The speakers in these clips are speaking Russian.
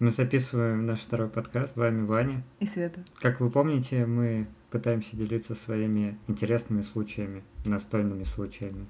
Мы записываем наш второй подкаст. С вами Ваня. И Света. Как вы помните, мы пытаемся делиться своими интересными случаями, настольными случаями.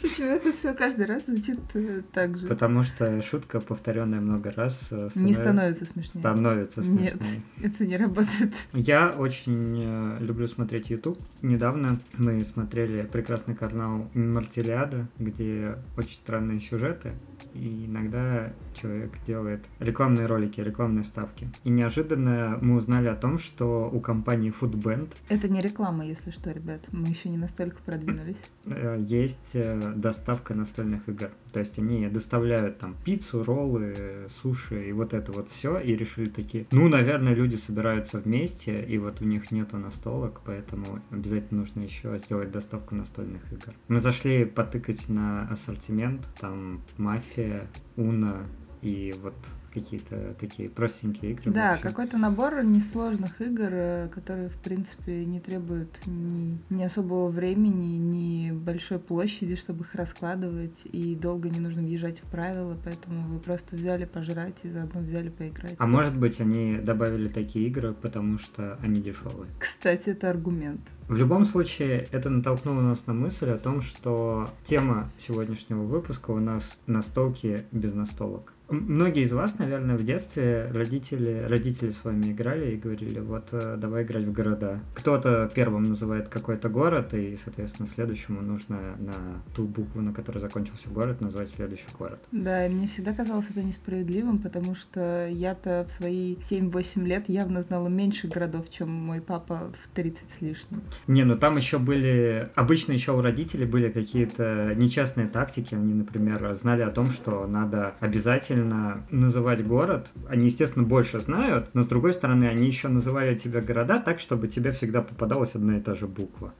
Почему это все каждый раз звучит э, так же? Потому что шутка, повторенная много раз, станов... не становится смешнее. Становится смешнее. Нет, это не работает. Я очень э, люблю смотреть YouTube. Недавно мы смотрели прекрасный канал Мартелиада, где очень странные сюжеты, и иногда человек делает рекламные ролики, рекламные ставки. И неожиданно мы узнали о том, что у компании Foodband... Это не реклама, если что, ребят. Мы еще не настолько продвинулись. Э, есть э, доставка настольных игр. То есть они доставляют там пиццу, роллы, суши и вот это вот все. И решили такие, ну, наверное, люди собираются вместе, и вот у них нету настолок, поэтому обязательно нужно еще сделать доставку настольных игр. Мы зашли потыкать на ассортимент, там мафия, уна и вот какие-то такие простенькие игры. Да, какой-то набор несложных игр, э, которые, в принципе, не требуют ни, ни особого времени, ни большой площади, чтобы их раскладывать, и долго не нужно въезжать в правила, поэтому вы просто взяли пожрать и заодно взяли поиграть. А может быть, они добавили такие игры, потому что они дешевые. Кстати, это аргумент. В любом случае, это натолкнуло нас на мысль о том, что тема сегодняшнего выпуска у нас настолки без настолок. Многие из вас, наверное, в детстве родители, родители с вами играли и говорили, вот э, давай играть в города. Кто-то первым называет какой-то город, и, соответственно, следующему нужно на ту букву, на которой закончился город, назвать следующий город. Да, и мне всегда казалось это несправедливым, потому что я-то в свои 7-8 лет явно знала меньше городов, чем мой папа в 30 с лишним. Не, ну там еще были, обычно еще у родителей были какие-то нечестные тактики, они, например, знали о том, что надо обязательно обязательно называть город. Они, естественно, больше знают, но с другой стороны, они еще называли тебя города так, чтобы тебе всегда попадалась одна и та же буква.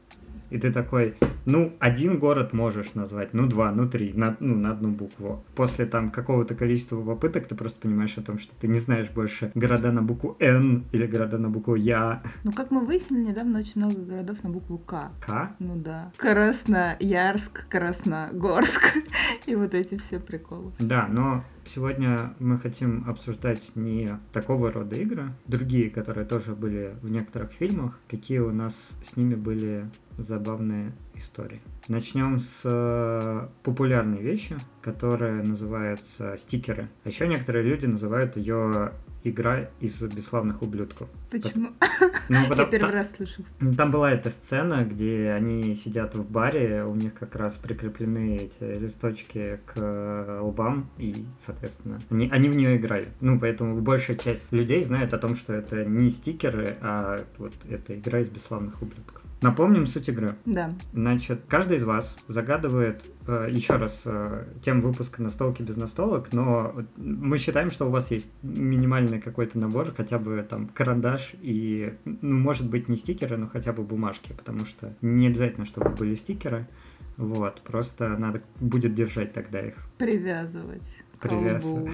И ты такой, ну, один город можешь назвать, ну, два, ну, три, на, ну, на одну букву. После там какого-то количества попыток ты просто понимаешь о том, что ты не знаешь больше города на букву Н или города на букву Я. Ну, как мы выяснили, недавно очень много городов на букву К. К? Ну да. Красноярск, Красногорск и вот эти все приколы. Да, но сегодня мы хотим обсуждать не такого рода игры, другие, которые тоже были в некоторых фильмах, какие у нас с ними были забавные истории. Начнем с э, популярной вещи, которая называется стикеры. А еще некоторые люди называют ее игра из бесславных ублюдков. Почему? Ну, потому, Я первый раз слышу. Там была эта сцена, где они сидят в баре, у них как раз прикреплены эти листочки к лбам, и, соответственно, они, они в нее играли. Ну, поэтому большая часть людей знает о том, что это не стикеры, а вот эта игра из бесславных ублюдков. Напомним суть игры. Да. Значит, каждый из вас загадывает э, еще раз э, тем выпуска настолки без настолок, но мы считаем, что у вас есть минимальный какой-то набор, хотя бы там карандаш и, ну, может быть, не стикеры, но хотя бы бумажки, потому что не обязательно, чтобы были стикеры. Вот, просто надо будет держать тогда их. Привязывать. Привязывать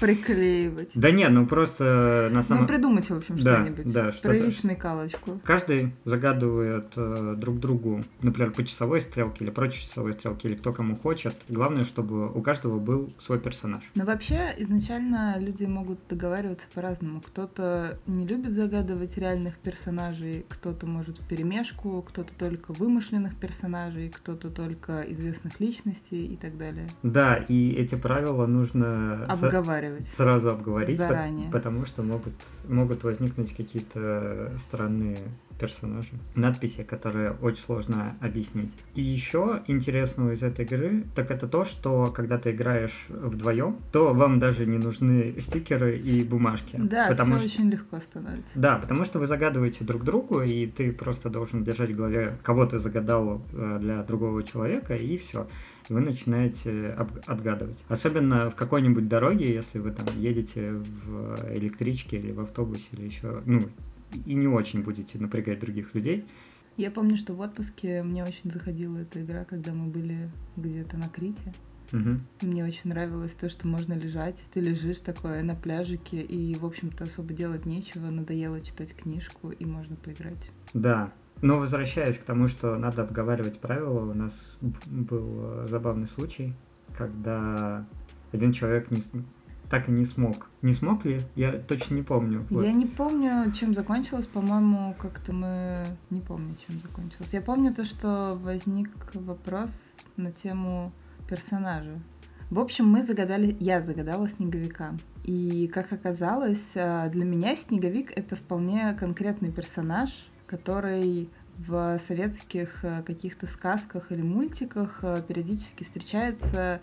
приклеивать. Да нет, ну просто на самом... Ну придумайте, в общем, да, что-нибудь. Да, что Проявить смекалочку. Каждый загадывает э, друг другу, например, по часовой стрелке или против часовой стрелки, или кто кому хочет. Главное, чтобы у каждого был свой персонаж. Но вообще, изначально люди могут договариваться по-разному. Кто-то не любит загадывать реальных персонажей, кто-то может перемешку, кто-то только вымышленных персонажей, кто-то только известных личностей и так далее. Да, и эти правила нужно... Обговаривать обговаривать. Сразу обговорить, заранее. потому что могут, могут возникнуть какие-то странные персонажи. Надписи, которые очень сложно объяснить. И еще интересного из этой игры, так это то, что когда ты играешь вдвоем, то вам даже не нужны стикеры и бумажки. Да, потому все что... очень легко становится. Да, потому что вы загадываете друг другу, и ты просто должен держать в голове, кого ты загадал э, для другого человека, и все вы начинаете отгадывать. Особенно в какой-нибудь дороге, если вы там едете в электричке или в автобусе или еще, ну, и не очень будете напрягать других людей. Я помню, что в отпуске мне очень заходила эта игра, когда мы были где-то на Крите. Угу. Мне очень нравилось то, что можно лежать. Ты лежишь такое на пляжике, и, в общем-то, особо делать нечего. Надоело читать книжку, и можно поиграть. Да, но возвращаясь к тому, что надо обговаривать правила, у нас был э, забавный случай, когда один человек не, так и не смог. Не смог ли? Я точно не помню. Вот. Я не помню, чем закончилось. По-моему, как-то мы... Не помню, чем закончилось. Я помню то, что возник вопрос на тему персонажа. В общем, мы загадали... Я загадала снеговика. И, как оказалось, а, для меня снеговик — это вполне конкретный персонаж, который в советских э, каких-то сказках или мультиках э, периодически встречается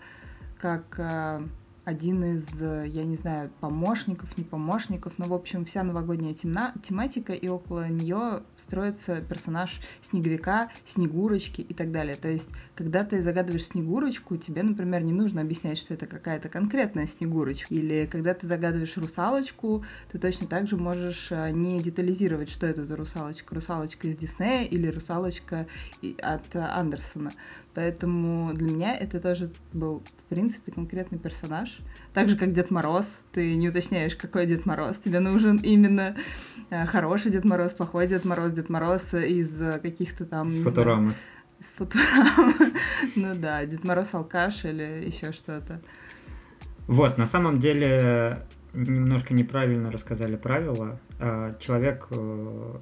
как э, один из, э, я не знаю, помощников, не помощников, но, в общем, вся новогодняя темна, тематика, и около нее строится персонаж Снеговика, Снегурочки и так далее. То есть, когда ты загадываешь Снегурочку, тебе, например, не нужно объяснять, что это какая-то конкретная Снегурочка. Или когда ты загадываешь Русалочку, ты точно так же можешь э, не детализировать, что это за русалочка. Русалочка из Диснея или русалочка от Андерсона. Поэтому для меня это тоже был, принципе, конкретный персонаж. Так же, как Дед Мороз. Ты не уточняешь, какой Дед Мороз. Тебе нужен именно э, хороший Дед Мороз, плохой Дед Мороз, Дед Мороз из каких-то там... С Футурамы. С Футурамы. ну да, Дед Мороз алкаш или еще что-то. Вот, на самом деле немножко неправильно рассказали правила. А, человек э,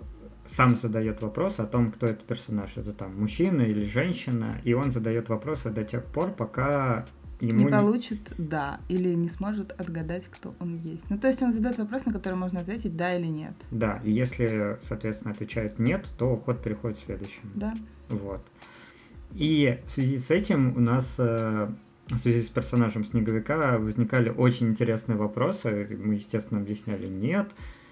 сам задает вопрос о том, кто этот персонаж. Это там мужчина или женщина, и он задает вопросы до тех пор, пока ему не получит да или не сможет отгадать, кто он есть. Ну, то есть он задает вопрос, на который можно ответить да или нет. Да, и если, соответственно, отвечает нет, то ход переходит к следующему. Да. Вот. И в связи с этим у нас э, в связи с персонажем Снеговика возникали очень интересные вопросы. Мы, естественно, объясняли нет,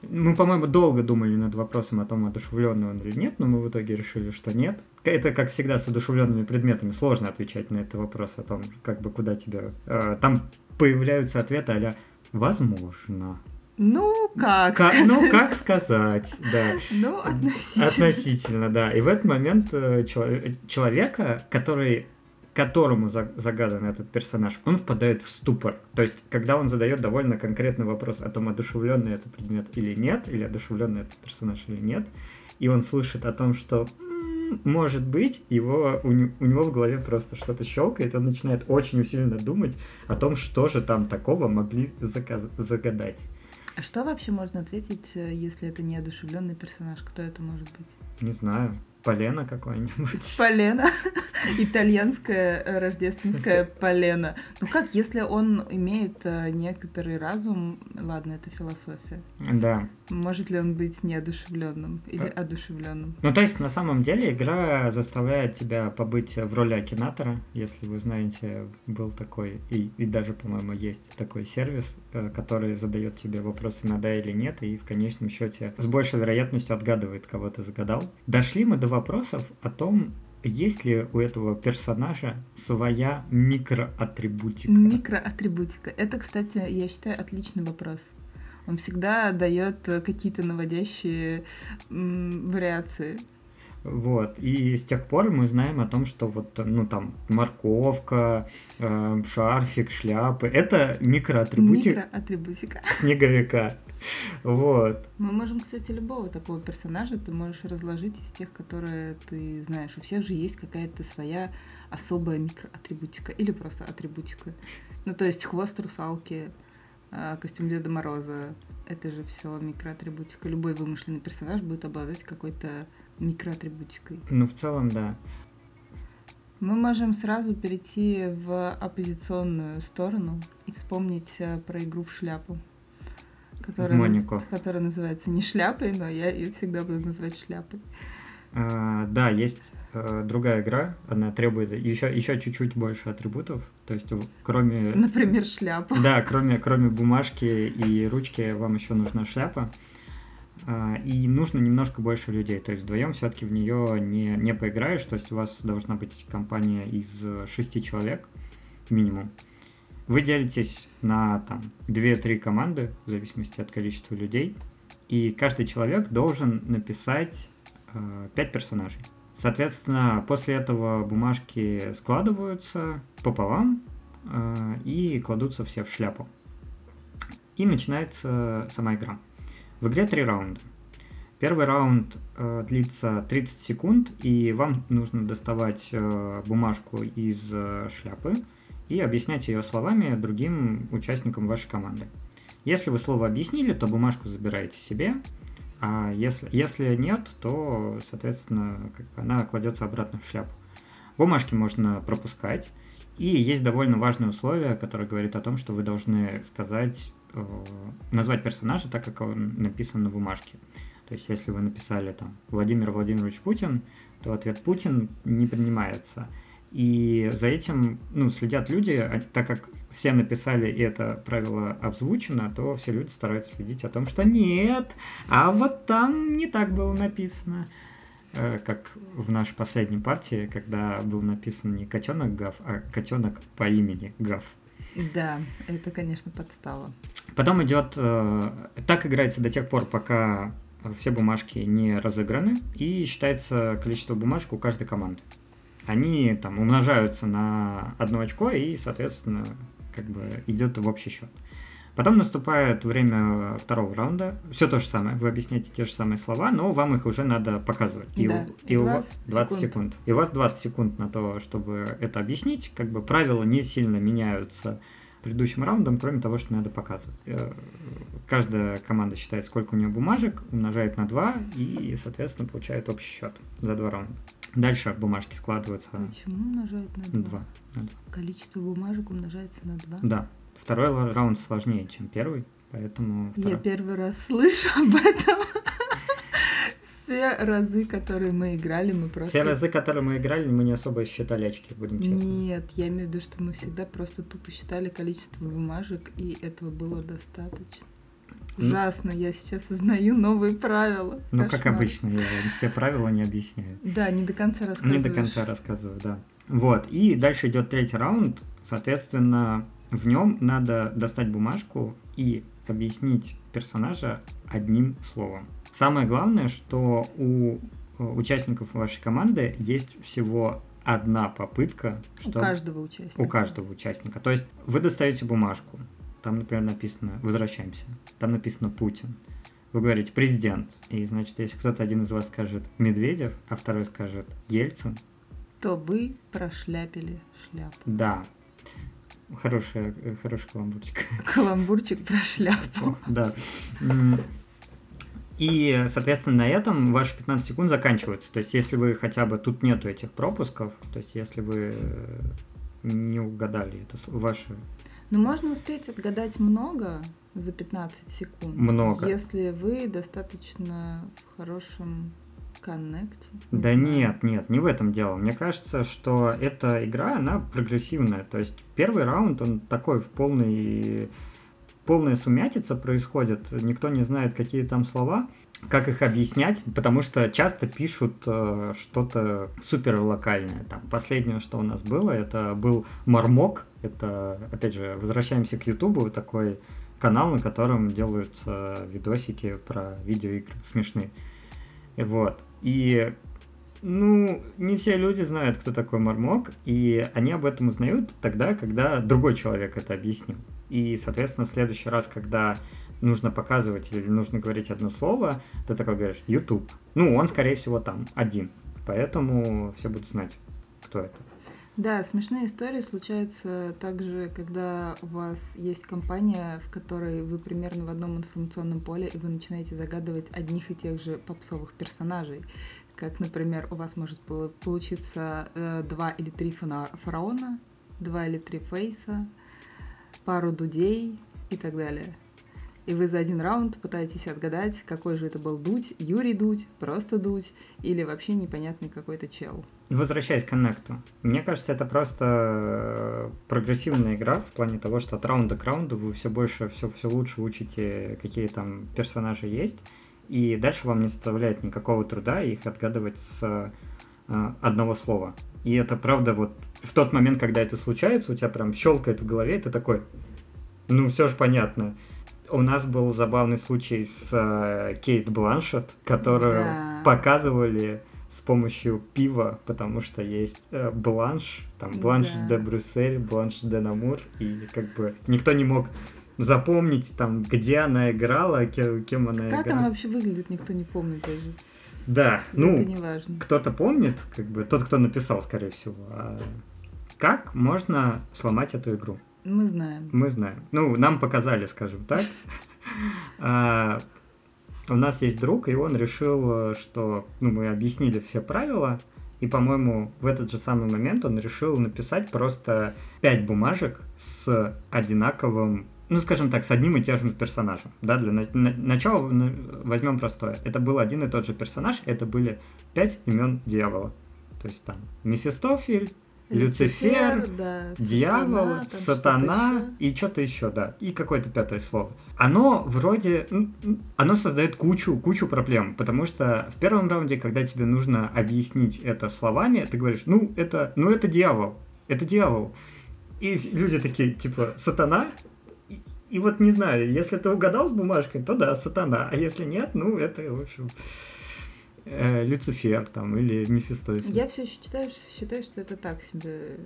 мы, по-моему, долго думали над вопросом о том, одушевленный он или нет, но мы в итоге решили, что нет. Это, как всегда, с одушевленными предметами сложно отвечать на этот вопрос о том, как бы куда тебя... Э, там появляются ответы а «возможно». Ну, как, как Ну, как сказать, да. Ну, относительно. Относительно, да. И в этот момент э, человека, который которому загадан этот персонаж, он впадает в ступор. То есть, когда он задает довольно конкретный вопрос о том, одушевленный это предмет или нет, или одушевленный этот персонаж или нет, и он слышит о том, что может быть, его, у, у него в голове просто что-то щелкает, он начинает очень усиленно думать о том, что же там такого могли заказ- загадать. А что вообще можно ответить, э, если это не одушевленный персонаж? Кто это может быть? Не знаю. Полено какое-нибудь. Полено. Итальянское э, рождественское полено. Ну как, если он имеет э, некоторый разум, ладно, это философия. Да. Может ли он быть неодушевленным или э. одушевленным? Ну, то есть, на самом деле, игра заставляет тебя побыть в роли акинатора, если вы знаете, был такой, и, и даже, по-моему, есть такой сервис, который задает тебе вопросы на да или нет, и в конечном счете с большей вероятностью отгадывает, кого ты загадал. Дошли мы до вопросов о том, есть ли у этого персонажа своя микроатрибутика? Микроатрибутика. Это, кстати, я считаю, отличный вопрос. Он всегда дает какие-то наводящие вариации. Вот. И с тех пор мы знаем о том, что вот, ну, там, морковка, э, шарфик, шляпы — это микроатрибутика. Микроатрибутика. Снеговика. Вот. Мы можем, кстати, любого такого персонажа ты можешь разложить из тех, которые ты знаешь. У всех же есть какая-то своя особая микроатрибутика или просто атрибутика. Ну, то есть хвост русалки, а, костюм Деда Мороза. Это же все микроатрибутика. Любой вымышленный персонаж будет обладать какой-то микроатрибутикой. Ну, в целом, да. Мы можем сразу перейти в оппозиционную сторону и вспомнить э, про игру в шляпу которая, Монику. Наз... которая называется не шляпой, но я ее всегда буду называть шляпой. А, да, есть э, другая игра, она требует еще, еще чуть-чуть больше атрибутов, то есть кроме... Например, шляпа. Да, кроме, кроме бумажки и ручки вам еще нужна шляпа. А, и нужно немножко больше людей, то есть вдвоем все-таки в нее не, не поиграешь, то есть у вас должна быть компания из шести человек минимум. Вы делитесь на там 2-3 команды, в зависимости от количества людей, и каждый человек должен написать э, 5 персонажей. Соответственно, после этого бумажки складываются пополам э, и кладутся все в шляпу. И начинается сама игра. В игре три раунда. Первый раунд э, длится 30 секунд, и вам нужно доставать э, бумажку из э, шляпы и объяснять ее словами другим участникам вашей команды. Если вы слово объяснили, то бумажку забираете себе, а если, если нет, то, соответственно, как бы она кладется обратно в шляпу. Бумажки можно пропускать, и есть довольно важное условие, которое говорит о том, что вы должны сказать, назвать персонажа так, как он написан на бумажке. То есть, если вы написали там Владимир Владимирович Путин, то ответ Путин не принимается. И за этим ну, следят люди, а так как все написали и это правило обзвучено, то все люди стараются следить о том, что нет, а вот там не так было написано. Э, как в нашей последней партии, когда был написан не котенок Гав, а котенок по имени Гав. Да, это, конечно, подстава. Потом идет, э, так играется до тех пор, пока все бумажки не разыграны, и считается количество бумажек у каждой команды. Они там умножаются на одно очко, и, соответственно, как бы идет в общий счет. Потом наступает время второго раунда. Все то же самое. Вы объясняете те же самые слова, но вам их уже надо показывать. И, да, у, и 20 у вас 20 секунд. секунд. И у вас 20 секунд на то, чтобы это объяснить. Как бы правила не сильно меняются предыдущим раундом, кроме того, что надо показывать. Э, каждая команда считает, сколько у нее бумажек, умножает на 2 и, соответственно, получает общий счет за два раунда. Дальше бумажки складываются. Почему умножают на 2? На 2. На 2. Количество бумажек умножается на 2? Да. Второй раунд сложнее, чем первый, поэтому... Я первый раз слышу об этом. Все разы, которые мы играли, мы просто... Все разы, которые мы играли, мы не особо считали очки, будем честны. Нет, я имею в виду, что мы всегда просто тупо считали количество бумажек, и этого было достаточно. Ну. Ужасно, я сейчас узнаю новые правила. Ну, Кошмар. как обычно, я все правила не объясняю. Да, не до конца рассказываю. Не до конца рассказываю, да. Вот, и дальше идет третий раунд. Соответственно, в нем надо достать бумажку и объяснить персонажа одним словом. Самое главное, что у э, участников вашей команды есть всего одна попытка. Чтобы... У каждого участника. У каждого участника. То есть вы достаете бумажку, там, например, написано «Возвращаемся», там написано «Путин». Вы говорите «Президент», и, значит, если кто-то один из вас скажет «Медведев», а второй скажет «Ельцин», то вы прошляпили шляпу. Да, Хороший, хороший каламбурчик. Каламбурчик про шляпу. Да. И, соответственно, на этом ваши 15 секунд заканчиваются. То есть, если вы хотя бы тут нету этих пропусков, то есть, если вы не угадали, это ваши... Ну, можно успеть отгадать много за 15 секунд. Много. Если вы достаточно в хорошем коннекте. Да нет, нет, не в этом дело. Мне кажется, что эта игра, она прогрессивная. То есть первый раунд, он такой в полный полная сумятица происходит, никто не знает, какие там слова, как их объяснять, потому что часто пишут э, что-то супер локальное. Там последнее, что у нас было, это был Мармок, это, опять же, возвращаемся к Ютубу, такой канал, на котором делаются видосики про видеоигры смешные. И вот. И, ну, не все люди знают, кто такой Мармок, и они об этом узнают тогда, когда другой человек это объяснил. И, соответственно, в следующий раз, когда нужно показывать или нужно говорить одно слово, ты такой говоришь YouTube. Ну, он, скорее всего, там один. Поэтому все будут знать, кто это. Да, смешные истории случаются также, когда у вас есть компания, в которой вы примерно в одном информационном поле, и вы начинаете загадывать одних и тех же попсовых персонажей. Как, например, у вас может получиться э, два или три фараона, два или три фейса, пару дудей и так далее и вы за один раунд пытаетесь отгадать, какой же это был Дудь, Юрий Дудь, просто Дудь или вообще непонятный какой-то чел. Возвращаясь к коннекту, мне кажется, это просто э, прогрессивная игра в плане того, что от раунда к раунду вы все больше, все, все лучше учите, какие там персонажи есть, и дальше вам не составляет никакого труда их отгадывать с э, одного слова. И это правда вот в тот момент, когда это случается, у тебя прям щелкает в голове, ты такой, ну все же понятно у нас был забавный случай с э, Кейт Бланшет, которую да. показывали с помощью пива, потому что есть э, бланш, там бланш да. де Брюссель, бланш де Намур, и как бы никто не мог запомнить там, где она играла, кем, кем она как играла. Как она вообще выглядит, никто не помнит даже. Да, ну, кто-то помнит, как бы, тот, кто написал, скорее всего, а Как можно сломать эту игру? Мы знаем. Мы знаем. Ну, нам показали, скажем так. А, у нас есть друг, и он решил, что ну, мы объяснили все правила, и, по-моему, в этот же самый момент он решил написать просто пять бумажек с одинаковым, ну, скажем так, с одним и тем же персонажем. Да, для на- на- начала возьмем простое. Это был один и тот же персонаж, это были пять имен дьявола. То есть там Мефистофель, Люцифер, да, дьявол, сатана, сатана что и что-то еще, да, и какое-то пятое слово. Оно вроде, оно создает кучу, кучу проблем, потому что в первом раунде, когда тебе нужно объяснить это словами, ты говоришь, ну это, ну это дьявол, это дьявол. И люди такие, типа, сатана? И, и вот не знаю, если ты угадал с бумажкой, то да, сатана, а если нет, ну это, в общем, э, Люцифер там или Мефистофель. Я все еще считаю, считаю, что это так себе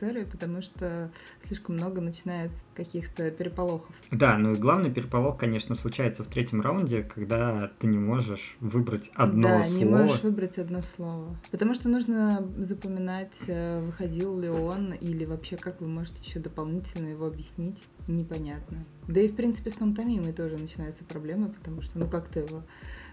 теория, потому что слишком много начинается каких-то переполохов. Да, ну и главный переполох, конечно, случается в третьем раунде, когда ты не можешь выбрать одно да, слово. Да, не можешь выбрать одно слово. Потому что нужно запоминать, э, выходил ли он, или вообще как вы можете еще дополнительно его объяснить. Непонятно. Да и, в принципе, с пантомимой тоже начинаются проблемы, потому что, ну, как ты его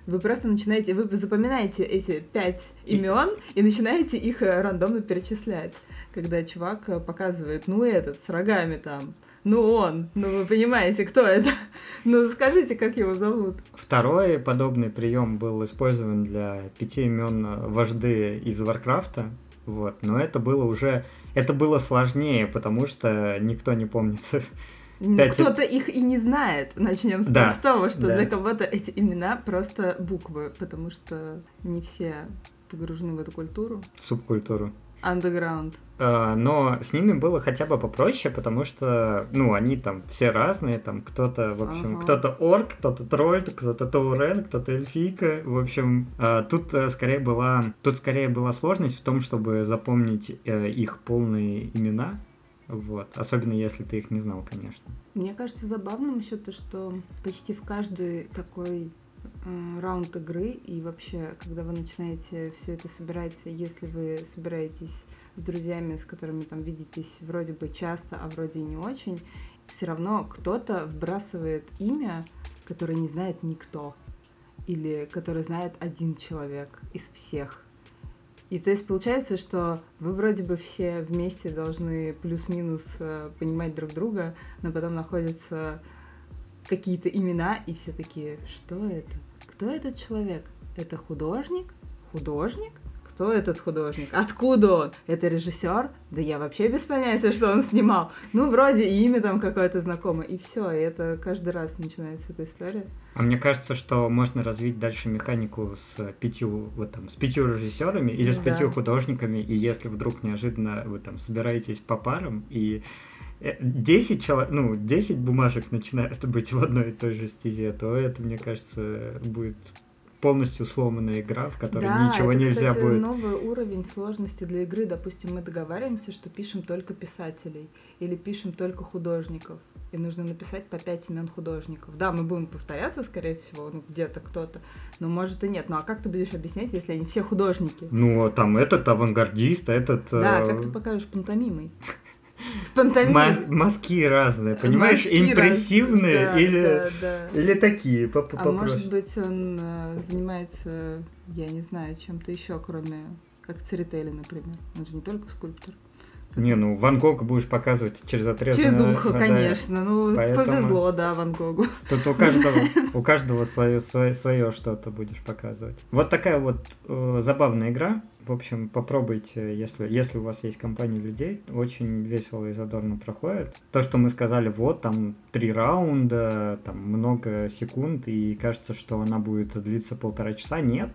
вы просто начинаете, вы запоминаете эти пять имен и начинаете их э, рандомно перечислять. Когда чувак э, показывает, ну этот, с рогами там, ну он, ну вы понимаете, кто это? Ну скажите, как его зовут. Второй подобный прием был использован для пяти имен э, вожды из Варкрафта. Вот, но это было уже, это было сложнее, потому что никто не помнит ну, кто-то их и не знает. Начнем с да, простого, что да. для кого-то эти имена просто буквы, потому что не все погружены в эту культуру. Субкультуру. Underground. Uh, но с ними было хотя бы попроще, потому что, ну, они там все разные, там кто-то, в общем, ага. кто-то орк, кто-то тролль, кто-то таурен, кто-то эльфийка, в общем, uh, тут uh, скорее была, тут скорее была сложность в том, чтобы запомнить э, их полные имена, вот. Особенно если ты их не знал, конечно. Мне кажется забавным еще то, что почти в каждый такой раунд игры и вообще, когда вы начинаете все это собирать, если вы собираетесь с друзьями, с которыми там видитесь вроде бы часто, а вроде и не очень, все равно кто-то вбрасывает имя, которое не знает никто, или которое знает один человек из всех. И то есть получается, что вы вроде бы все вместе должны плюс-минус э, понимать друг друга, но потом находятся какие-то имена, и все такие, что это? Кто этот человек? Это художник? Художник? Кто этот художник, откуда он, это режиссер, да я вообще без понятия, что он снимал. Ну, вроде имя там какое-то знакомое, и все, и это каждый раз начинается эта история. А мне кажется, что можно развить дальше механику с пятью, вот там, с пятью режиссерами или с да. пятью художниками, и если вдруг неожиданно вы там собираетесь по парам и 10 человек, ну, 10 бумажек начинают быть в одной и той же стезе, то это, мне кажется, будет полностью сломанная игра, в которой да, ничего это, нельзя кстати, будет. новый уровень сложности для игры. Допустим, мы договариваемся, что пишем только писателей или пишем только художников. И нужно написать по пять имен художников. Да, мы будем повторяться, скорее всего, ну, где-то кто-то, но может и нет. Ну а как ты будешь объяснять, если они все художники? Ну, а там этот авангардист, этот... Да, э... как ты покажешь пантомимой? Мас мазки разные, понимаешь? Мазки Импрессивные раз... или... Да, да. или такие, -по А может быть он э, занимается, я не знаю, чем-то еще, кроме как Церетели, например. Он же не только скульптор. Не, ну Ван Гога будешь показывать через отрезанное... Через ухо, конечно. Ну, Поэтому... повезло, да, Ван Гогу. Тут у каждого, у каждого свое, свое, свое что-то будешь показывать. Вот такая вот э, забавная игра. В общем, попробуйте, если, если у вас есть компания людей, очень весело и задорно проходит. То, что мы сказали, вот, там три раунда, там много секунд, и кажется, что она будет длиться полтора часа, нет.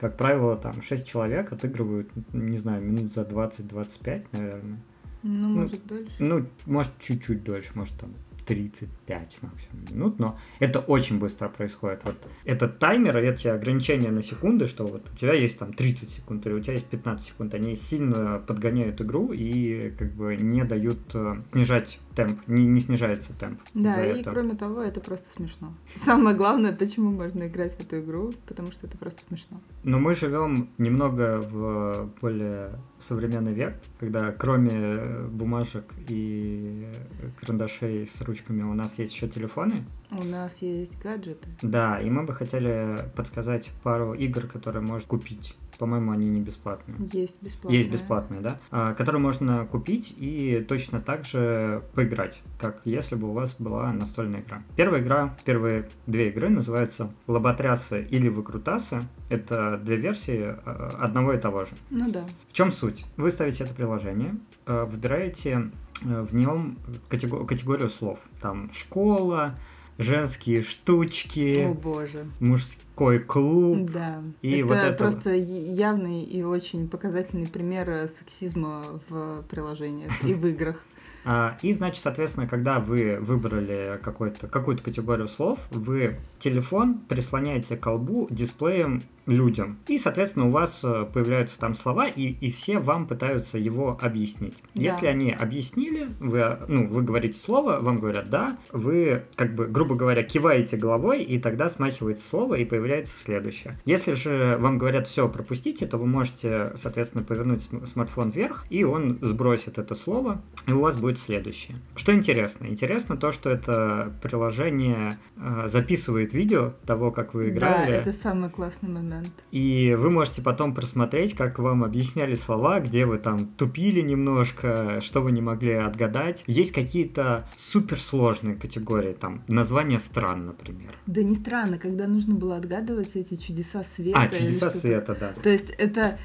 Как правило, там 6 человек отыгрывают, не знаю, минут за 20-25, наверное. Ну, ну, может, дольше. Ну, может, чуть-чуть дольше, может, там 35 максимум минут, но это очень быстро происходит. Вот этот таймер, эти ограничения на секунды, что вот у тебя есть там 30 секунд или у тебя есть 15 секунд, они сильно подгоняют игру и как бы не дают э, снижать темп, не, не снижается темп. Да, и этого. кроме того, это просто смешно. Самое главное, почему можно играть в эту игру, потому что это просто смешно. Но мы живем немного в более современный век, когда кроме бумажек и карандашей с ручками у нас есть еще телефоны. У нас есть гаджеты. Да, и мы бы хотели подсказать пару игр, которые можно купить. По-моему, они не бесплатные. Есть бесплатные. Есть бесплатные, да, а, которые можно купить и точно так же поиграть, как если бы у вас была настольная игра. Первая игра, первые две игры называются Лоботрясы или Выкрутасы. Это две версии а, одного и того же. Ну да. В чем суть? Вы ставите это приложение, э, выбираете э, в нем катего- категорию слов. Там школа, женские штучки, О боже. мужской клуб. Да. И это вот это просто явный и очень показательный пример э, сексизма в приложениях и в играх. А, И, значит, соответственно, когда вы выбрали какую-то категорию слов, вы телефон прислоняете к колбу дисплеем людям. И, соответственно, у вас э, появляются там слова, и, и все вам пытаются его объяснить. Да. Если они объяснили, вы, ну, вы говорите слово, вам говорят «да», вы, как бы, грубо говоря, киваете головой, и тогда смахивается слово, и появляется следующее. Если же вам говорят «все, пропустите», то вы можете, соответственно, повернуть см- смартфон вверх, и он сбросит это слово, и у вас будет следующее. Что интересно? Интересно то, что это приложение э, записывает видео того, как вы играли. Да, это самый классный момент. И вы можете потом просмотреть, как вам объясняли слова, где вы там тупили немножко, что вы не могли отгадать. Есть какие-то суперсложные категории, там название стран, например. Да не странно, когда нужно было отгадывать эти чудеса света. а, чудеса света, да. То есть это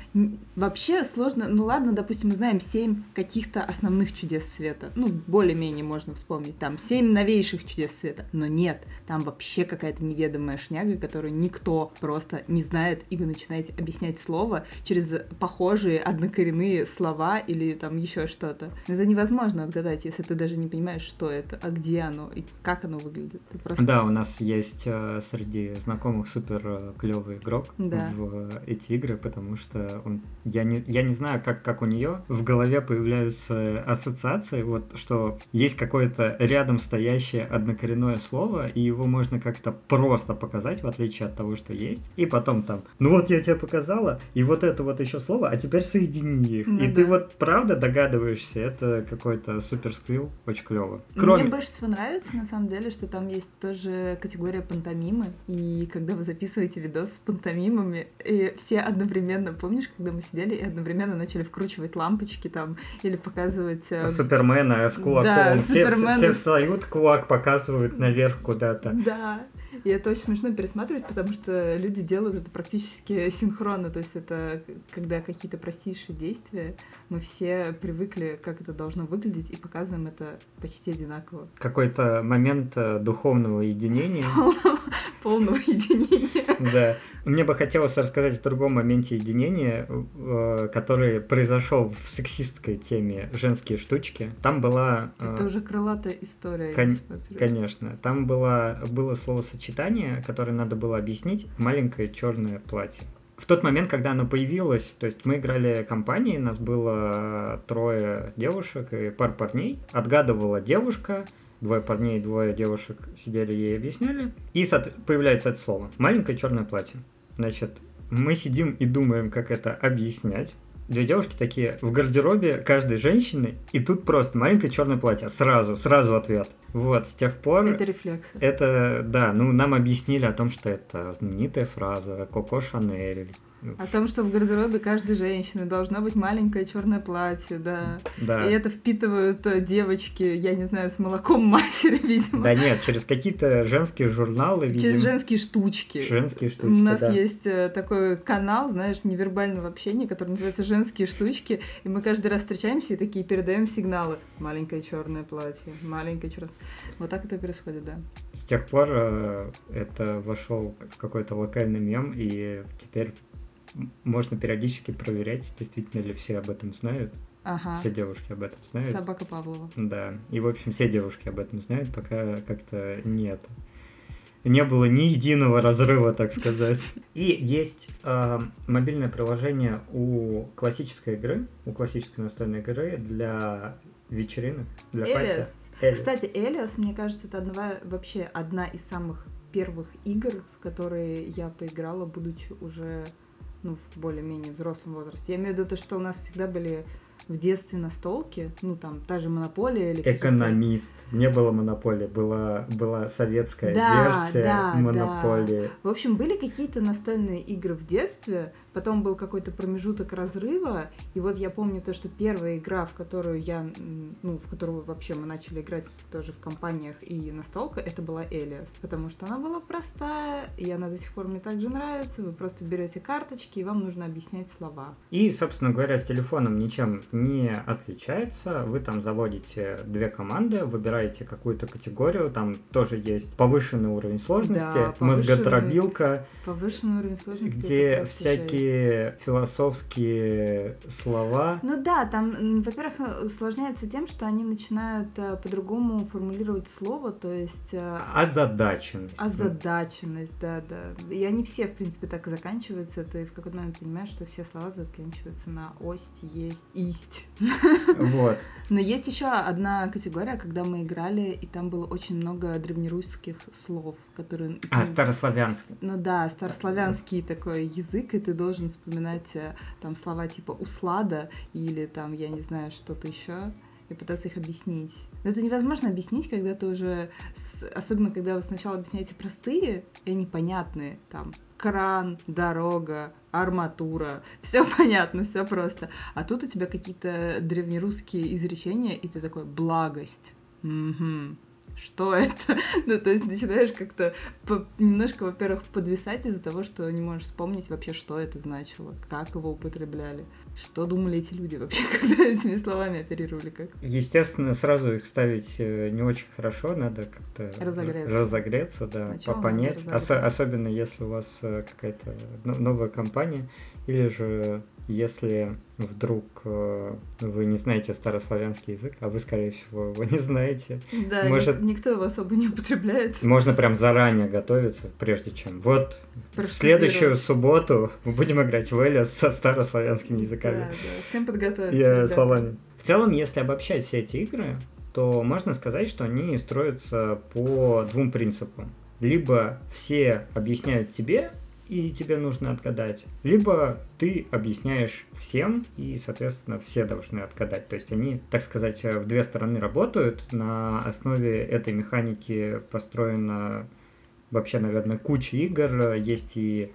вообще сложно. Ну ладно, допустим, мы знаем семь каких-то основных чудес света. Ну, более-менее можно вспомнить. Там семь новейших чудес света. Но нет, там вообще какая-то неведомая шняга, которую никто просто не знает, и вы начинаете объяснять слово через похожие однокоренные слова или там еще что-то. Это невозможно отгадать, если ты даже не понимаешь, что это, а где оно и как оно выглядит. Ты просто Да, у нас есть э, среди знакомых супер клевый игрок Да. в эти игры, потому что он, я не, я не знаю, как, как у нее в голове появляются ассоциации, вот что есть какое-то рядом стоящее однокоренное слово, и его можно как-то просто показать, в отличие от того, что есть, и потом там, ну вот я тебе показала, и вот это вот еще слово, а теперь соедини их. Ну и да. ты вот правда догадываешься, это какой-то супер скилл, очень клево. Кроме... Мне больше всего нравится, на самом деле, что там есть тоже категория пантомимы. И когда вы записываете видос с пантомимами, и все одновременно, помнишь, когда мы сидели и одновременно начали вкручивать лампочки там или показывать... э, Супермена с кулаком. Да, все, Супермена все встают, кулак показывают наверх куда-то. Да. И это очень смешно пересматривать, потому что люди делают это практически синхронно. То есть это когда какие-то простейшие действия, мы все привыкли, как это должно выглядеть, и показываем это почти одинаково. Какой-то момент э, духовного единения. Полного единения. Да. Мне бы хотелось рассказать о другом моменте единения, э, который произошел в сексистской теме женские штучки. Там была... э, Это уже крылатая история. Кон-. Конечно. Там было, было словосочетание, которое надо было объяснить. Маленькое черное платье. В тот момент, когда оно появилось, то есть мы играли компанией, нас было трое девушек и пар парней. Отгадывала девушка, двое парней, двое девушек сидели ей объясняли. И появляется это слово. Маленькое черное платье. Значит, мы сидим и думаем, как это объяснять. Две девушки такие в гардеробе каждой женщины, и тут просто маленькое черное платье. Сразу, сразу ответ. Вот, с тех пор... Это рефлекс. Это, да, ну нам объяснили о том, что это знаменитая фраза Коко Шанель. О том, что в гардеробе каждой женщины должно быть маленькое черное платье, да. Да. И это впитывают э, девочки, я не знаю, с молоком матери, видимо. Да нет, через какие-то женские журналы, видимо. Через женские штучки. Женские У штучки, нас да. есть э, такой канал, знаешь, невербального общения, который называется «Женские штучки», и мы каждый раз встречаемся и такие передаем сигналы. Маленькое черное платье, маленькое черное... Вот так это происходит, да. С тех пор э, это вошел в какой-то локальный мем, и теперь можно периодически проверять, действительно ли все об этом знают. Ага. Все девушки об этом знают. Собака Павлова. Да, и в общем все девушки об этом знают, пока как-то нет. Не было ни единого разрыва, так сказать. И есть э, мобильное приложение у классической игры, у классической настольной игры для вечеринок, для пати. Элис. Кстати, Элиас, мне кажется, это одна, вообще одна из самых первых игр, в которые я поиграла, будучи уже ну, в более-менее взрослом возрасте. Я имею в виду то, что у нас всегда были в детстве настолки, ну там та же монополия или Экономист. Не было монополии, была, была советская Да, версия да, монополии. В общем, были какие-то настольные игры в детстве, потом был какой-то промежуток разрыва, и вот я помню то, что первая игра, в которую я, ну, в которую вообще мы начали играть тоже в компаниях и настолка, это была Элиас, потому что она была простая, и она до сих пор мне также нравится, вы просто берете карточки, и вам нужно объяснять слова. И, собственно говоря, с телефоном ничем не отличается. Вы там заводите две команды, выбираете какую-то категорию, там тоже есть повышенный уровень сложности, Да, мозготробилка, Повышенный уровень сложности. где просто жесть. всякие философские слова. Ну да, там, во-первых, усложняется тем, что они начинают э, по-другому формулировать слово, то есть э, Озадаченность. озадаченность, да, да. И они все, в принципе, так и заканчиваются. Ты в какой-то момент понимаешь, что все слова заканчиваются на ость, есть, исть. Вот. Но есть еще одна категория, когда мы играли, и там было очень много древнерусских слов, которые... А, ну, старославянский. Ну да, старославянский такой язык, и ты должен вспоминать э, там слова типа услада или там, я не знаю, что-то еще, и пытаться их объяснить. Но это невозможно объяснить, когда ты уже, с- особенно когда вы сначала объясняете простые, и они понятные, там, кран, дорога, арматура, все понятно, все просто. А тут у тебя какие-то древнерусские изречения, и ты такой, благость. Мгм. Что это? Ну, то есть начинаешь как-то немножко, во-первых, подвисать из-за того, что не можешь вспомнить вообще, что это значило, как его употребляли, что думали эти люди вообще, когда этими словами оперировали как. Естественно, сразу их ставить э, не очень хорошо, надо как-то Разогреться. разогреться, да, понять. Осо- особенно если у вас э, какая-то но- новая компания, или же если вдруг э, вы не знаете старославянский язык, а вы, скорее всего, его не знаете, Да, Может- никто его особо не употребляет. можно прям заранее готовиться, прежде чем. Вот в следующую субботу мы будем играть в Элиас со старославянскими Да, языками. да, всем подготовиться. э, ребята. словами. В целом, если обобщать все эти игры, то можно сказать, что они строятся по двум принципам. Либо все объясняют тебе, и тебе нужно отгадать, либо ты объясняешь всем, и, соответственно, все должны отгадать. То есть они, так сказать, в две стороны работают. На основе этой механики построена вообще, наверное, куча игр. Есть и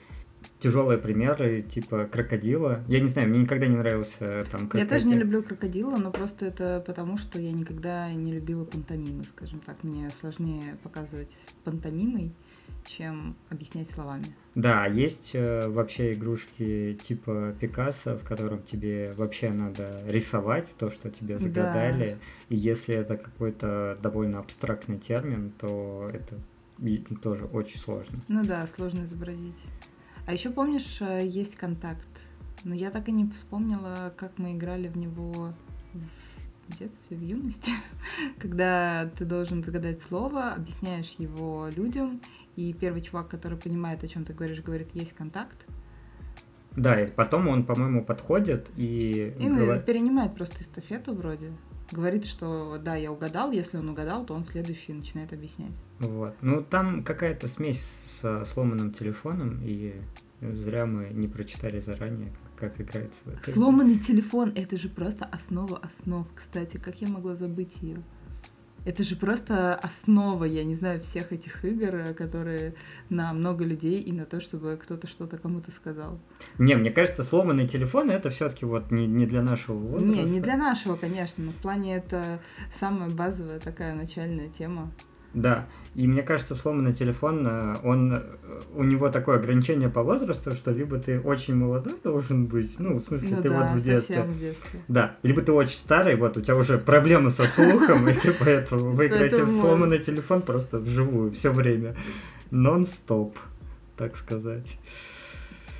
тяжелые примеры, типа крокодила. Я не знаю, мне никогда не нравился там Я тоже не люблю крокодила, но просто это потому, что я никогда не любила пантомимы, скажем так. Мне сложнее показывать пантомимой, чем объяснять словами. Да, есть э, вообще игрушки типа Пикассо, в котором тебе вообще надо рисовать то, что тебе Да. загадали. И если это какой-то довольно абстрактный термин, то это тоже очень сложно. Ну да, сложно изобразить. А еще помнишь, э, есть контакт. Но я так и не вспомнила, как мы играли в него в детстве, в юности, когда ты должен загадать слово, объясняешь его людям, и первый чувак, который понимает, о чем ты говоришь, говорит, есть контакт, Да, и потом он, по-моему, подходит и, и говор- перенимает просто эстафету вроде. Говорит, что да, я угадал, если он угадал, то он следующий начинает объяснять. Вот. Ну, там какая-то смесь со сломанным телефоном, и зря мы не прочитали заранее, как, как играется. Сломанный телефон это же просто основа основ, кстати. Как я могла забыть ее? Это же просто основа, я не знаю, всех этих игр, э, которые на много людей и на то, чтобы кто-то что-то кому-то сказал. Не, мне кажется, сломанный телефон это все-таки вот не, не для нашего возраста. Не, не для нашего, конечно, но в плане это самая базовая такая начальная тема. Да, и мне кажется, сломанный телефон, э, он, э, у него такое ограничение по возрасту, что либо ты очень молодой должен быть, ну, в смысле, Ну ты да, вот в детстве. в детстве. Да, либо ты очень старый, вот у тебя уже проблемы со слухом, и ты поэтому вы играете в Поэтому- сломанный телефон просто вживую все время. Нон-стоп, так сказать.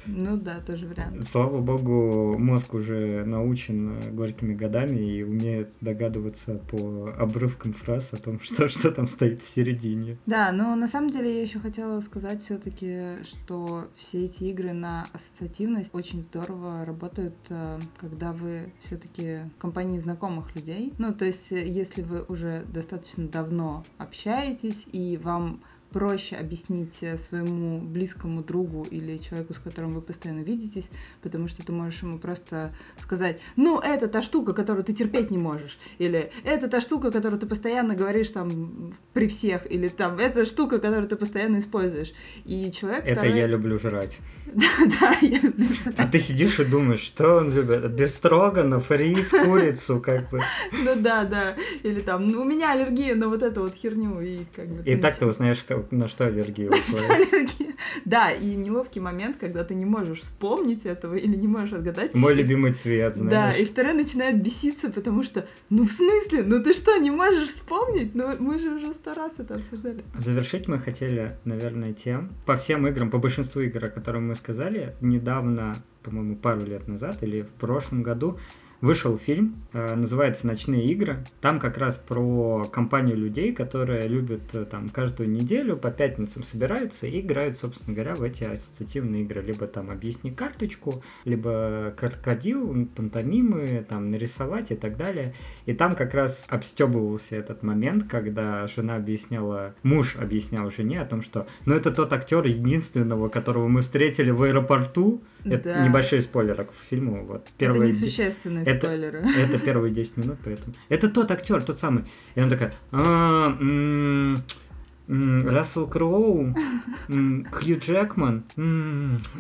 Ну да, тоже вариант. Слава богу, мозг уже научен э, горькими годами и умеет догадываться по обрывкам фраз о том, что, что там стоит в середине. Да, но на самом деле я еще хотела сказать все-таки, что все эти игры на ассоциативность очень здорово работают, э, когда вы все-таки в компании знакомых людей. Ну, то есть, э, если вы уже достаточно давно общаетесь и вам проще объяснить э, своему близкому другу или человеку, с которым вы постоянно видитесь, потому что ты можешь ему просто сказать, ну, это та штука, которую ты терпеть не можешь, или это та штука, которую ты постоянно говоришь там при всех, или там, это штука, которую ты постоянно используешь. И человек Это второй... я люблю жрать. Да, да, я люблю жрать. А ты сидишь и думаешь, что он любит? Бестроганов, рис, курицу, как бы. Ну да, да. Или там, ну, у меня аллергия на вот эту вот херню, и как бы... И так ты узнаешь, на что аллергия у Что аллергия? Да, и неловкий момент, когда ты не можешь вспомнить этого или не можешь отгадать. Мой любимый цвет, Да, знаешь. и второй начинает беситься, потому что, ну в смысле, ну ты что, не можешь вспомнить? Ну мы же уже сто раз это обсуждали. Завершить мы хотели, наверное, тем, по всем играм, по большинству игр, о которых мы сказали, недавно, по-моему, пару лет назад или в прошлом году вышел фильм, э, называется «Ночные игры». Там как раз про компанию людей, которые любят э, там каждую неделю по пятницам собираются и играют, собственно говоря, в эти ассоциативные игры. Либо там объясни карточку, либо крокодил, пантомимы, там нарисовать и так далее. И там как раз обстебывался этот момент, когда жена объясняла, муж объяснял жене о том, что ну это тот актер единственного, которого мы встретили в аэропорту. Это Да. небольшие спойлеры к фильму. Вот, Это первые де- несущественные это- спойлеры. это первые 10 минут, поэтому. Это тот актер, тот самый. И она такая, «А, м, м, Рассел Кроу, Хью Джекман,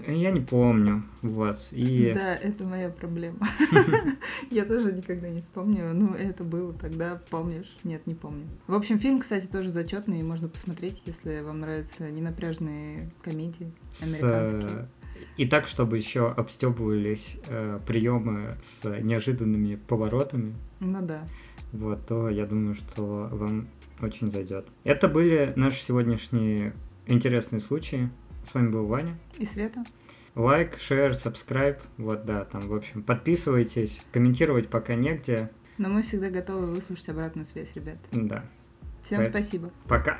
я не помню. Вот. И Да, это моя проблема. Я тоже никогда не вспомню. Ну, это было тогда, помнишь? Нет, не помню. В общем, фильм, кстати, тоже зачетный, можно посмотреть, если вам нравятся ненапряжные комедии американские. Э, и так, чтобы еще обстебывались приемы с неожиданными поворотами, Ну да. вот, то я думаю, что вам очень зайдет. Это были наши сегодняшние интересные случаи. С вами был Ваня. И Света? Лайк, шер, subscribe. Вот, да, там, в общем, подписывайтесь. Комментировать пока негде. Но мы всегда готовы выслушать обратную связь, ребят. Да. Всем Пэ- спасибо. Пока.